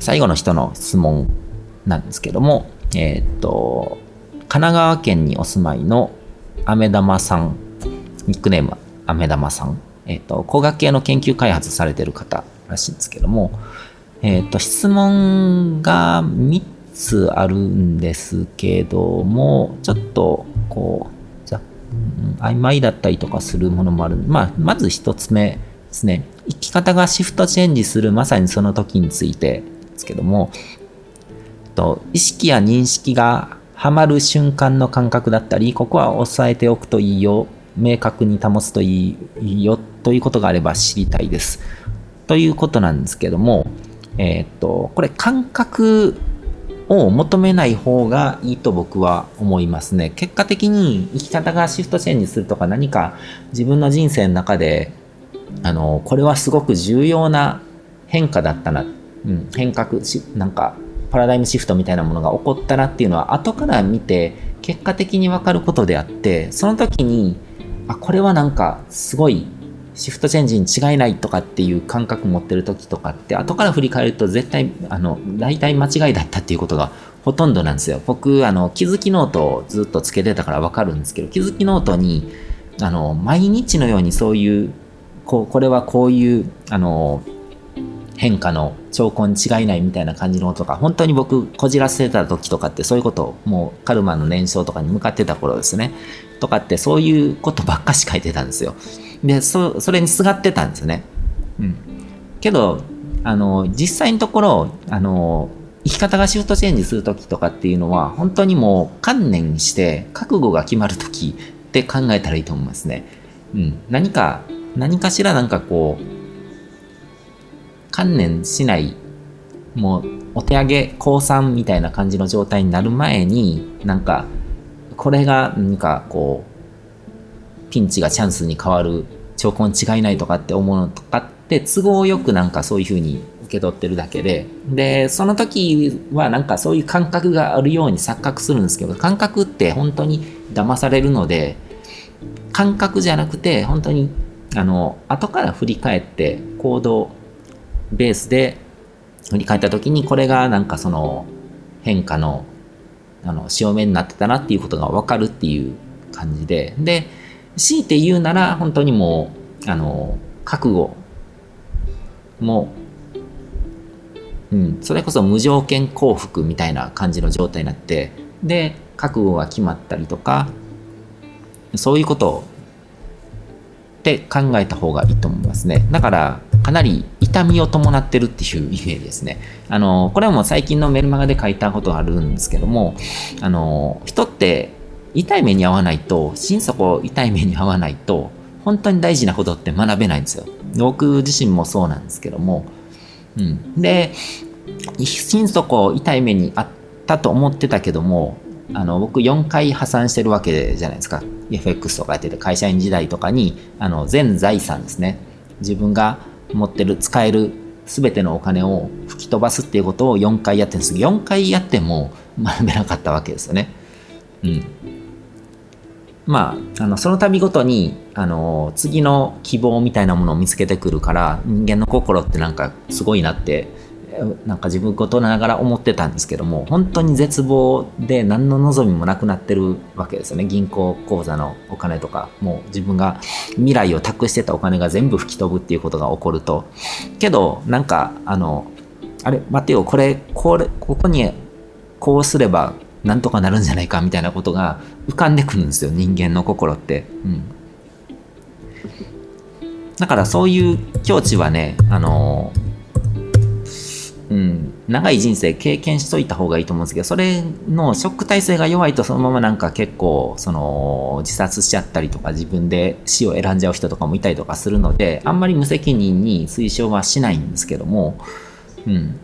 最後の人の質問なんですけども、えー、っと、神奈川県にお住まいの飴玉さん、ニックネーム飴玉さん、えー、っと、工学系の研究開発されてる方らしいんですけども、えっと、質問が3つあるんですけども、ちょっと、こう、じゃ、曖昧だったりとかするものもある。まあ、まず1つ目ですね。生き方がシフトチェンジするまさにその時についてですけども、と意識や認識がはまる瞬間の感覚だったり、ここは押さえておくといいよ、明確に保つといいよということがあれば知りたいです。ということなんですけども、えー、っと、これ感覚を求めない方がいいと僕は思いますね。結果的に生き方がシフトチェンジするとか何か自分の人生の中で、あの、これはすごく重要な変化だったな。うん、変革し、なんかパラダイムシフトみたいなものが起こったなっていうのは後から見て結果的に分かることであってその時にあこれはなんかすごいシフトチェンジに違いないとかっていう感覚持ってる時とかって後から振り返ると絶対あの大体間違いだったっていうことがほとんどなんですよ。僕あの気づきノートをずっとつけてたから分かるんですけど気づきノートにあの毎日のようにそういうこうこれはこういうあの変化の兆候に違いないみたいな感じのとか、本当に僕、こじらせてた時とかって、そういうことを、もうカルマの燃焼とかに向かってた頃ですね。とかって、そういうことばっかし書いてたんですよ。で、そ、それにすがってたんですね。うん。けど、あの、実際のところ、あの、生き方がシフトチェンジする時とかっていうのは、本当にもう観念して、覚悟が決まる時って考えたらいいと思いますね。うん。何か、何かしらなんかこう、観念しない、もうお手上げ降参みたいな感じの状態になる前に、なんか、これが何かこう、ピンチがチャンスに変わる兆候に違いないとかって思うのとかって都合よくなんかそういうふうに受け取ってるだけで、で、その時はなんかそういう感覚があるように錯覚するんですけど、感覚って本当に騙されるので、感覚じゃなくて本当にあの後から振り返って行動ベースで振り返った時にこれがなんかその変化のあの潮目になってたなっていうことが分かるっていう感じで。で強いて言うなら本当にもうあの覚悟もうん、それこそ無条件降伏みたいな感じの状態になってで覚悟が決まったりとかそういうことって考えた方がいいと思いますねだからかなり痛みを伴ってるっていうイメージですね。あの、これはもう最近のメルマガで書いたことがあるんですけども、あの、人って痛い目に遭わないと、心底痛い目に遭わないと、本当に大事なことって学べないんですよ。僕自身もそうなんですけども。うん。で、心底痛い目にあったと思ってたけども、あの僕4回破産してるわけじゃないですか。FX とかやってて会社員時代とかにあの全財産ですね。自分が持ってる使える全てのお金を吹き飛ばすっていうことを4回やってるんですけど4回やっても学べなかったわけですよね。うん。まあ、あのその度ごとにあの次の希望みたいなものを見つけてくるから人間の心ってなんかすごいなってなんか自分事ながら思ってたんですけども本当に絶望で何の望みもなくなってるわけですよね。銀行口座のお金とかもう自分が未来を託してたお金が全部吹き飛ぶっていうことが起こると。けどなんかあのあれ待てよこれこれここにこうすればなんとかなるんじゃないかみたいなことが浮かんでくるんですよ。人間の心って。うん。だからそういう境地はね、あのうん、長い人生経験しといた方がいいと思うんですけど、それのショック耐性が弱いとそのままなんか結構、その自殺しちゃったりとか自分で死を選んじゃう人とかもいたりとかするので、あんまり無責任に推奨はしないんですけども、うん。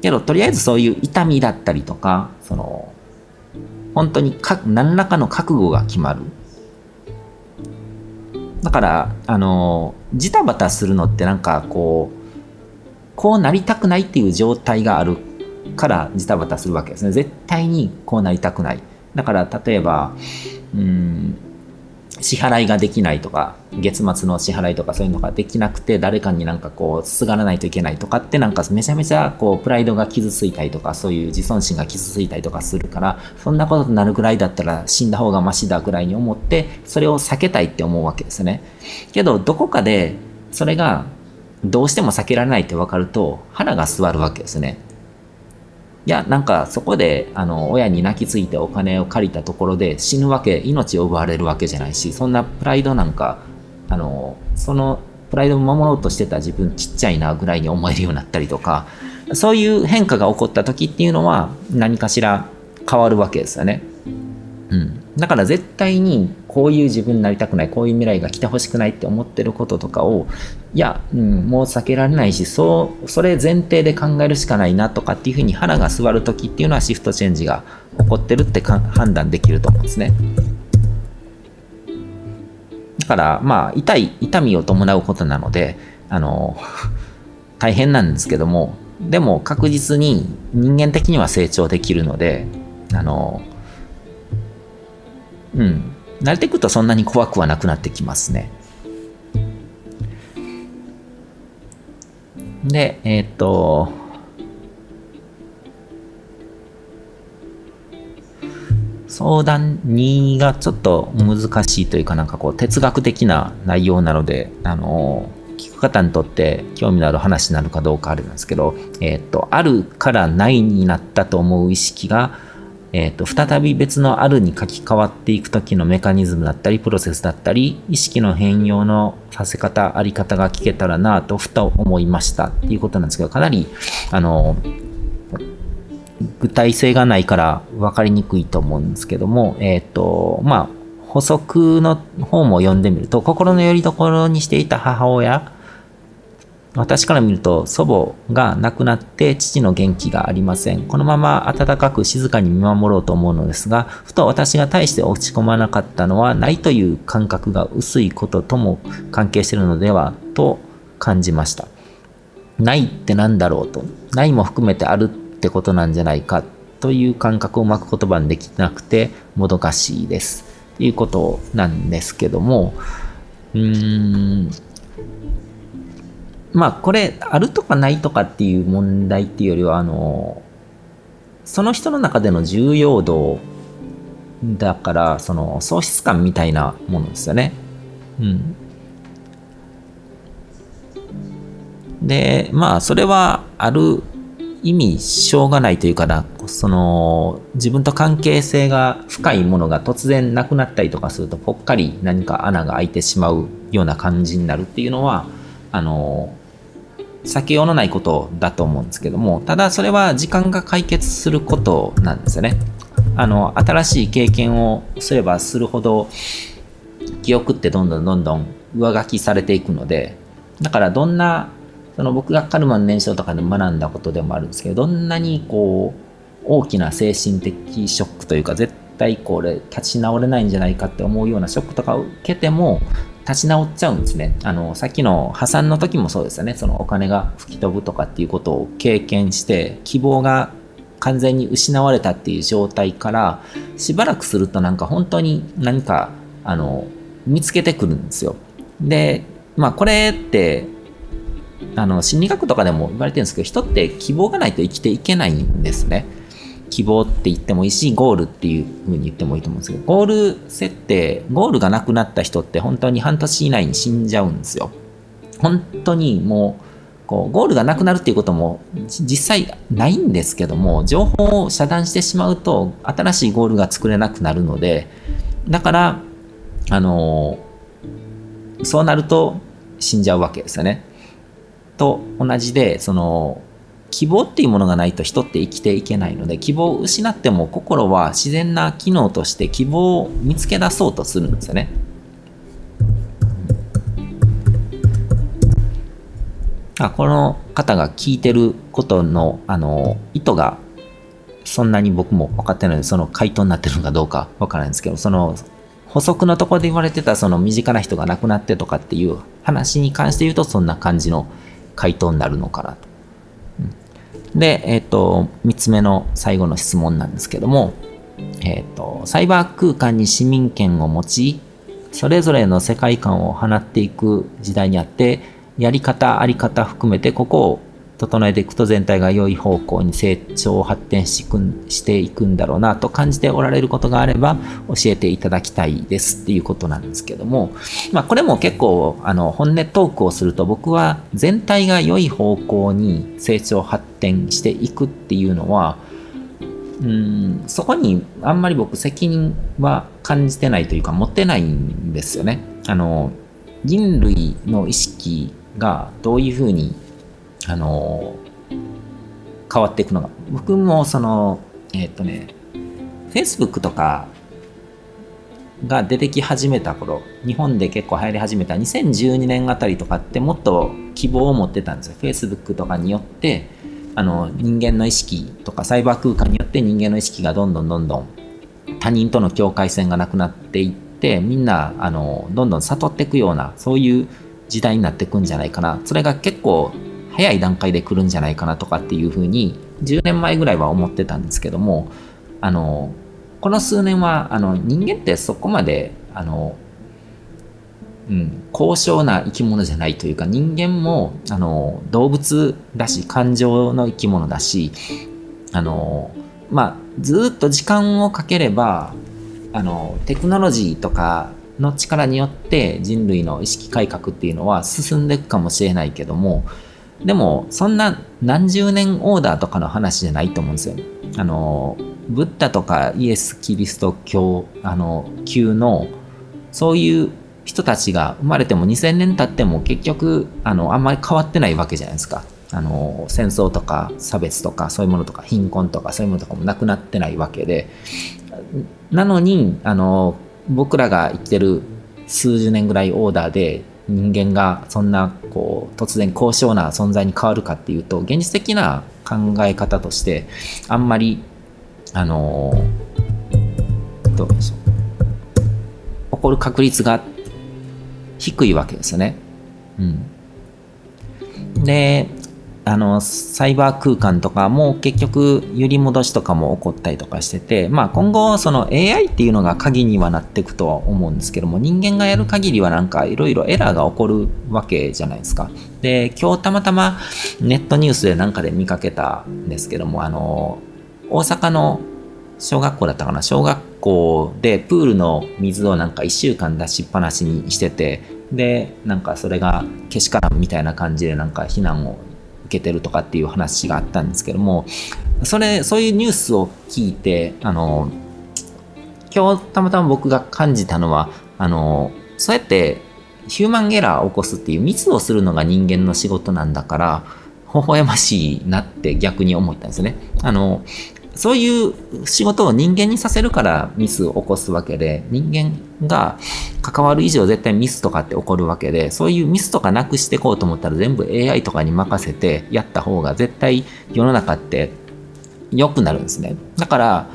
けど、とりあえずそういう痛みだったりとか、その、本当にか何らかの覚悟が決まる。だから、あの、ジタバタするのってなんかこう、こうなりたくないっていう状態があるからジタバタするわけですね。絶対にこうなりたくない。だから例えば、うん、支払いができないとか月末の支払いとかそういうのができなくて誰かになんかこうすがらないといけないとかってなんかめちゃめちゃこうプライドが傷ついたりとかそういう自尊心が傷ついたりとかするからそんなことになるぐらいだったら死んだ方がマシだぐらいに思ってそれを避けたいって思うわけですねけどどこかでそれがどうしても避けられないって分かると腹が据わるわけですねいや、なんかそこで、あの、親に泣きついてお金を借りたところで死ぬわけ、命を奪われるわけじゃないし、そんなプライドなんか、あの、そのプライドを守ろうとしてた自分ちっちゃいなぐらいに思えるようになったりとか、そういう変化が起こった時っていうのは何かしら変わるわけですよね。うん。だから絶対にこういう自分になりたくないこういう未来が来てほしくないって思ってることとかをいや、うん、もう避けられないしそうそれ前提で考えるしかないなとかっていうふうに腹が座る時っていうのはシフトチェンジが起こってるって判断できると思うんですね。だからまあ痛い痛みを伴うことなのであの大変なんですけどもでも確実に人間的には成長できるのであのうん。慣れていくとそんなに怖くはなくなってきますね。で、えっ、と、相談2がちょっと難しいというかなんかこう哲学的な内容なので、あの、聞く方にとって興味のある話になるかどうかあれなんですけど、えっ、と、あるからないになったと思う意識がえーと、再び別のあるに書き換わっていく時のメカニズムだったりプロセスだったり意識の変容のさせ方あり方が聞けたらなとふと思いましたっていうことなんですけどかなりあの具体性がないから分かりにくいと思うんですけどもえっ、ー、とまあ補足の方も読んでみると心の拠り所にしていた母親私から見ると祖母が亡くなって父の元気がありません。このまま温かく静かに見守ろうと思うのですが、ふと私が大して落ち込まなかったのはないという感覚が薄いこととも関係しているのではと感じました。ないって何だろうと。ないも含めてあるってことなんじゃないかという感覚をうまく言葉にできなくてもどかしいです。ということなんですけども、うーん、まあこれあるとかないとかっていう問題っていうよりはあのその人の中での重要度だからその喪失感みたいなものですよね。うん。でまあそれはある意味しょうがないというかなその自分と関係性が深いものが突然なくなったりとかするとぽっかり何か穴が開いてしまうような感じになるっていうのはあの避けようのないことだと思うんですけども、ただそれは時間が解決することなんですよね。あの、新しい経験をすればするほど、記憶ってどんどんどんどん上書きされていくので、だからどんな、その僕がカルマの燃焼とかで学んだことでもあるんですけど、どんなにこう、大きな精神的ショックというか、絶対これ立ち直れないんじゃないかって思うようなショックとかを受けても、立ち直っちゃうんですね。あの、さっきの破産の時もそうですよね。そのお金が吹き飛ぶとかっていうことを経験して、希望が完全に失われたっていう状態から、しばらくするとなんか本当に何か、あの、見つけてくるんですよ。で、まあこれって、あの、心理学とかでも言われてるんですけど、人って希望がないと生きていけないんですね。希望って言ってもいいし、ゴールっていう風に言ってもいいと思うんですけど、ゴール設定、ゴールがなくなった人って本当に半年以内に死んじゃうんですよ。本当にもう、こうゴールがなくなるっていうことも実際ないんですけども、情報を遮断してしまうと新しいゴールが作れなくなるので、だから、あのそうなると死んじゃうわけですよね。と同じで、その、希望っていうものがないと人って生きていけないので希望を失っても心は自然な機能として希望を見つけ出そうとするんですよね。あこの方が聞いてることのあの意図がそんなに僕も分かってないのでその回答になってるのかどうか分からないんですけどその補足のところで言われてたその身近な人が亡くなってとかっていう話に関して言うとそんな感じの回答になるのかなと。で、えっ、ー、と、3つ目の最後の質問なんですけども、えっ、ー、と、サイバー空間に市民権を持ち、それぞれの世界観を放っていく時代にあってやり方あり方含めてここを整えていくと全体が良い方向に成長発展していくんだろうなと感じておられることがあれば教えていただきたいですっていうことなんですけども、まあ、これも結構あの本音トークをすると僕は全体が良い方向に成長発展していくっていうのはうんそこにあんまり僕責任は感じてないというか持ってないんですよね。あの人類の意識がどういうふうにあの変わっていくのが。僕もそのえっ、とね Facebook とかが出てき始めた頃日本で結構流行り始めた2012年あたりとかってもっと希望を持ってたんですよ。Facebook とかによってあの人間の意識とかサイバー空間によって人間の意識がどんどんどんどん他人との境界線がなくなっていってみんなあのどんどん悟っていくようなそういう時代になっていくんじゃないかな。それが結構早い段階で来るんじゃないかなとかっていうふうに10年前ぐらいは思ってたんですけどもあのこの数年はあの人間ってそこまであの、うん、高尚な生き物じゃないというか人間もあの動物だし感情の生き物だしあのまあずっと時間をかければあのテクノロジーとかの力によって人類の意識改革っていうのは進んでいくかもしれないけどもでも、そんな何十年オーダーとかの話じゃないと思うんですよ。あの、ブッダとかイエス・キリスト教、あの、級の、そういう人たちが生まれても2000年経っても結局、あの、あんまり変わってないわけじゃないですか。あの、戦争とか差別とかそういうものとか貧困とかそういうものとかもなくなってないわけで、なのに、あの、僕らが生きてる数十年ぐらいオーダーで人間がそんなこう突然高尚な存在に変わるかっていうと現実的な考え方としてあんまりあのどうでしょう起こる確率が低いわけですよね。うん、であの、サイバー空間とかも結局揺り戻しとかも起こったりとかしてて、まあ今後その AI っていうのが鍵にはなっていくとは思うんですけども、人間がやる限りはなんかいろいろエラーが起こるわけじゃないですか。で、今日たまたまネットニュースでなんかで見かけたんですけども、あの、大阪の小学校だったかな？小学校でプールの水をなんか1週間出しっぱなしにしててでなんかそれがけしからんみたいな感じでなんか避難を受けてるとかっていう話があったんですけども、それ、そういうニュースを聞いて、あの、今日たまたま僕が感じたのは、あの、そうやってヒューマンエラーを起こすっていうミスをするのが人間の仕事なんだから、微笑ましいなって逆に思ったんですね。あの、そういう仕事を人間にさせるからミスを起こすわけで、人間が関わる以上絶対ミスとかって起こるわけで、そういうミスとかなくしていこうと思ったら全部 AI とかに任せてやった方が絶対世の中って良くなるんですね。だから、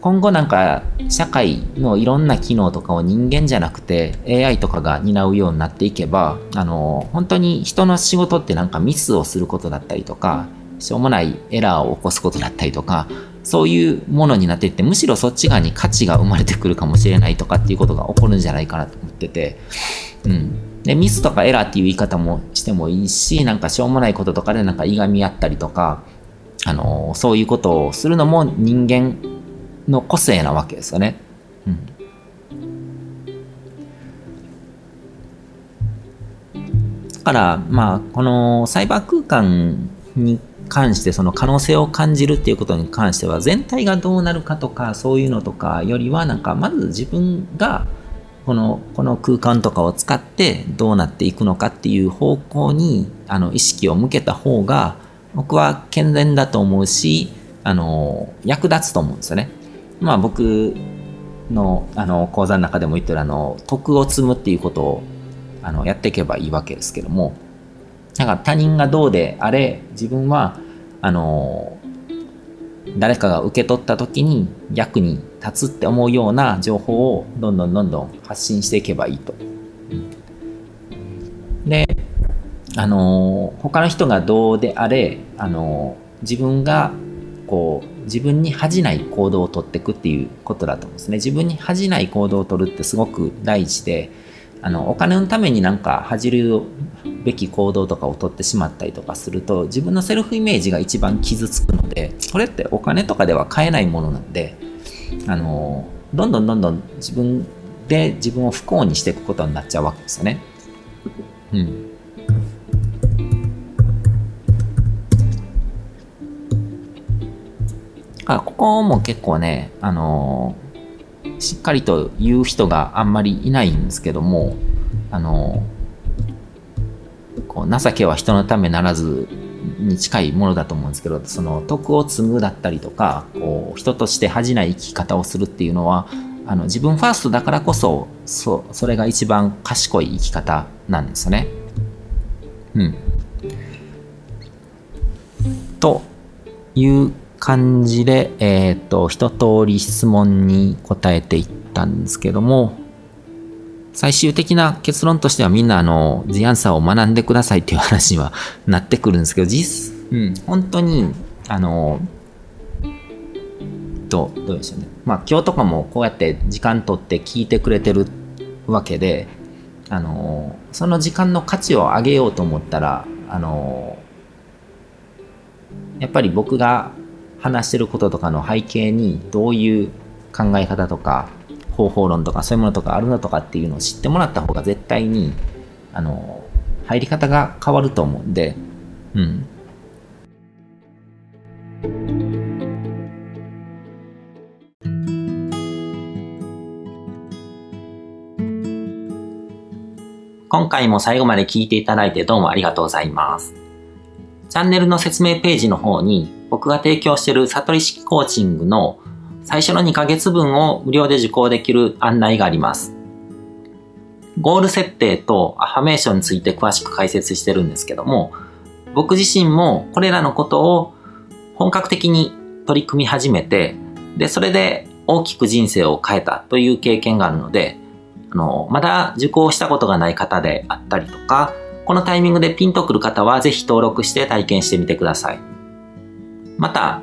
今後なんか社会のいろんな機能とかを人間じゃなくて AI とかが担うようになっていけば、あの、本当に人の仕事ってなんかミスをすることだったりとか、しょうもないエラーを起こすことだったりとか、そういうものになっていって、むしろそっち側に価値が生まれてくるかもしれないとかっていうことが起こるんじゃないかなと思ってて、うん。で、ミスとかエラーっていう言い方もしてもいいし、なんかしょうもないこととかでなんかいがみ合ったりとか、あの、そういうことをするのも人間の個性なわけですよね。うん。だから、まあ、このサイバー空間に関してその可能性を感じるっていうことに関しては全体がどうなるかとかそういうのとかよりはなんかまず自分がこのこの空間とかを使ってどうなっていくのかっていう方向にあの意識を向けた方が僕は健全だと思うしあの役立つと思うんですよね。まあ僕のあの講座の中でも言ってるあの徳を積むっていうことをあのやっていけばいいわけですけどもなんか他人がどうであれ、自分は、あの、誰かが受け取った時に役に立つって思うような情報をどんどんどんどん発信していけばいいと。で、あの、他の人がどうであれ、あの、自分がこう自分に恥じない行動をとっていくっていうことだと思うんですね。自分に恥じない行動をとるってすごく大事で、あの、お金のためになんか恥じるべき行動とかをとってしまったりとかすると、自分のセルフイメージが一番傷つくので、これってお金とかでは買えないものなんで、あの、どんどんどんどん自分で自分を不幸にしていくことになっちゃうわけですよね。うん。あここも結構ね、あのー、しっかりと言う人があんまりいないんですけども、あのー、こう情けは人のためならずに近いものだと思うんですけど、その徳を積むだったりとか、こう人として恥じない生き方をするっていうのは、あの自分ファーストだからこそ、そそれが一番賢い生き方なんですよね。うん。という感じで、えっ、ー、と、一通り質問に答えていったんですけども、最終的な結論としてはみんなあの、ジアンサーを学んでくださいっていう話にはなってくるんですけど、実、うん、本当に、あの、どう、どうでしょうね。まあ今日とかもこうやって時間取って聞いてくれてるわけで、あの、その時間の価値を上げようと思ったら、あの、やっぱり僕が話してることとかの背景にどういう考え方とか方法論とかそういうものとかあるのとかっていうのを知ってもらった方が絶対にあの入り方が変わると思うんでうん今回も最後まで聞いていただいてどうもありがとうございます。チャンネルの説明ページの方に僕が提供している悟り式コーチングの最初の2ヶ月分を無料で受講できる案内があります。ゴール設定とアファメーションについて詳しく解説してるんですけども、僕自身もこれらのことを本格的に取り組み始めて、で、それで大きく人生を変えたという経験があるので、あの、まだ受講したことがない方であったりとか、このタイミングでピンとくる方はぜひ登録して体験してみてください。また、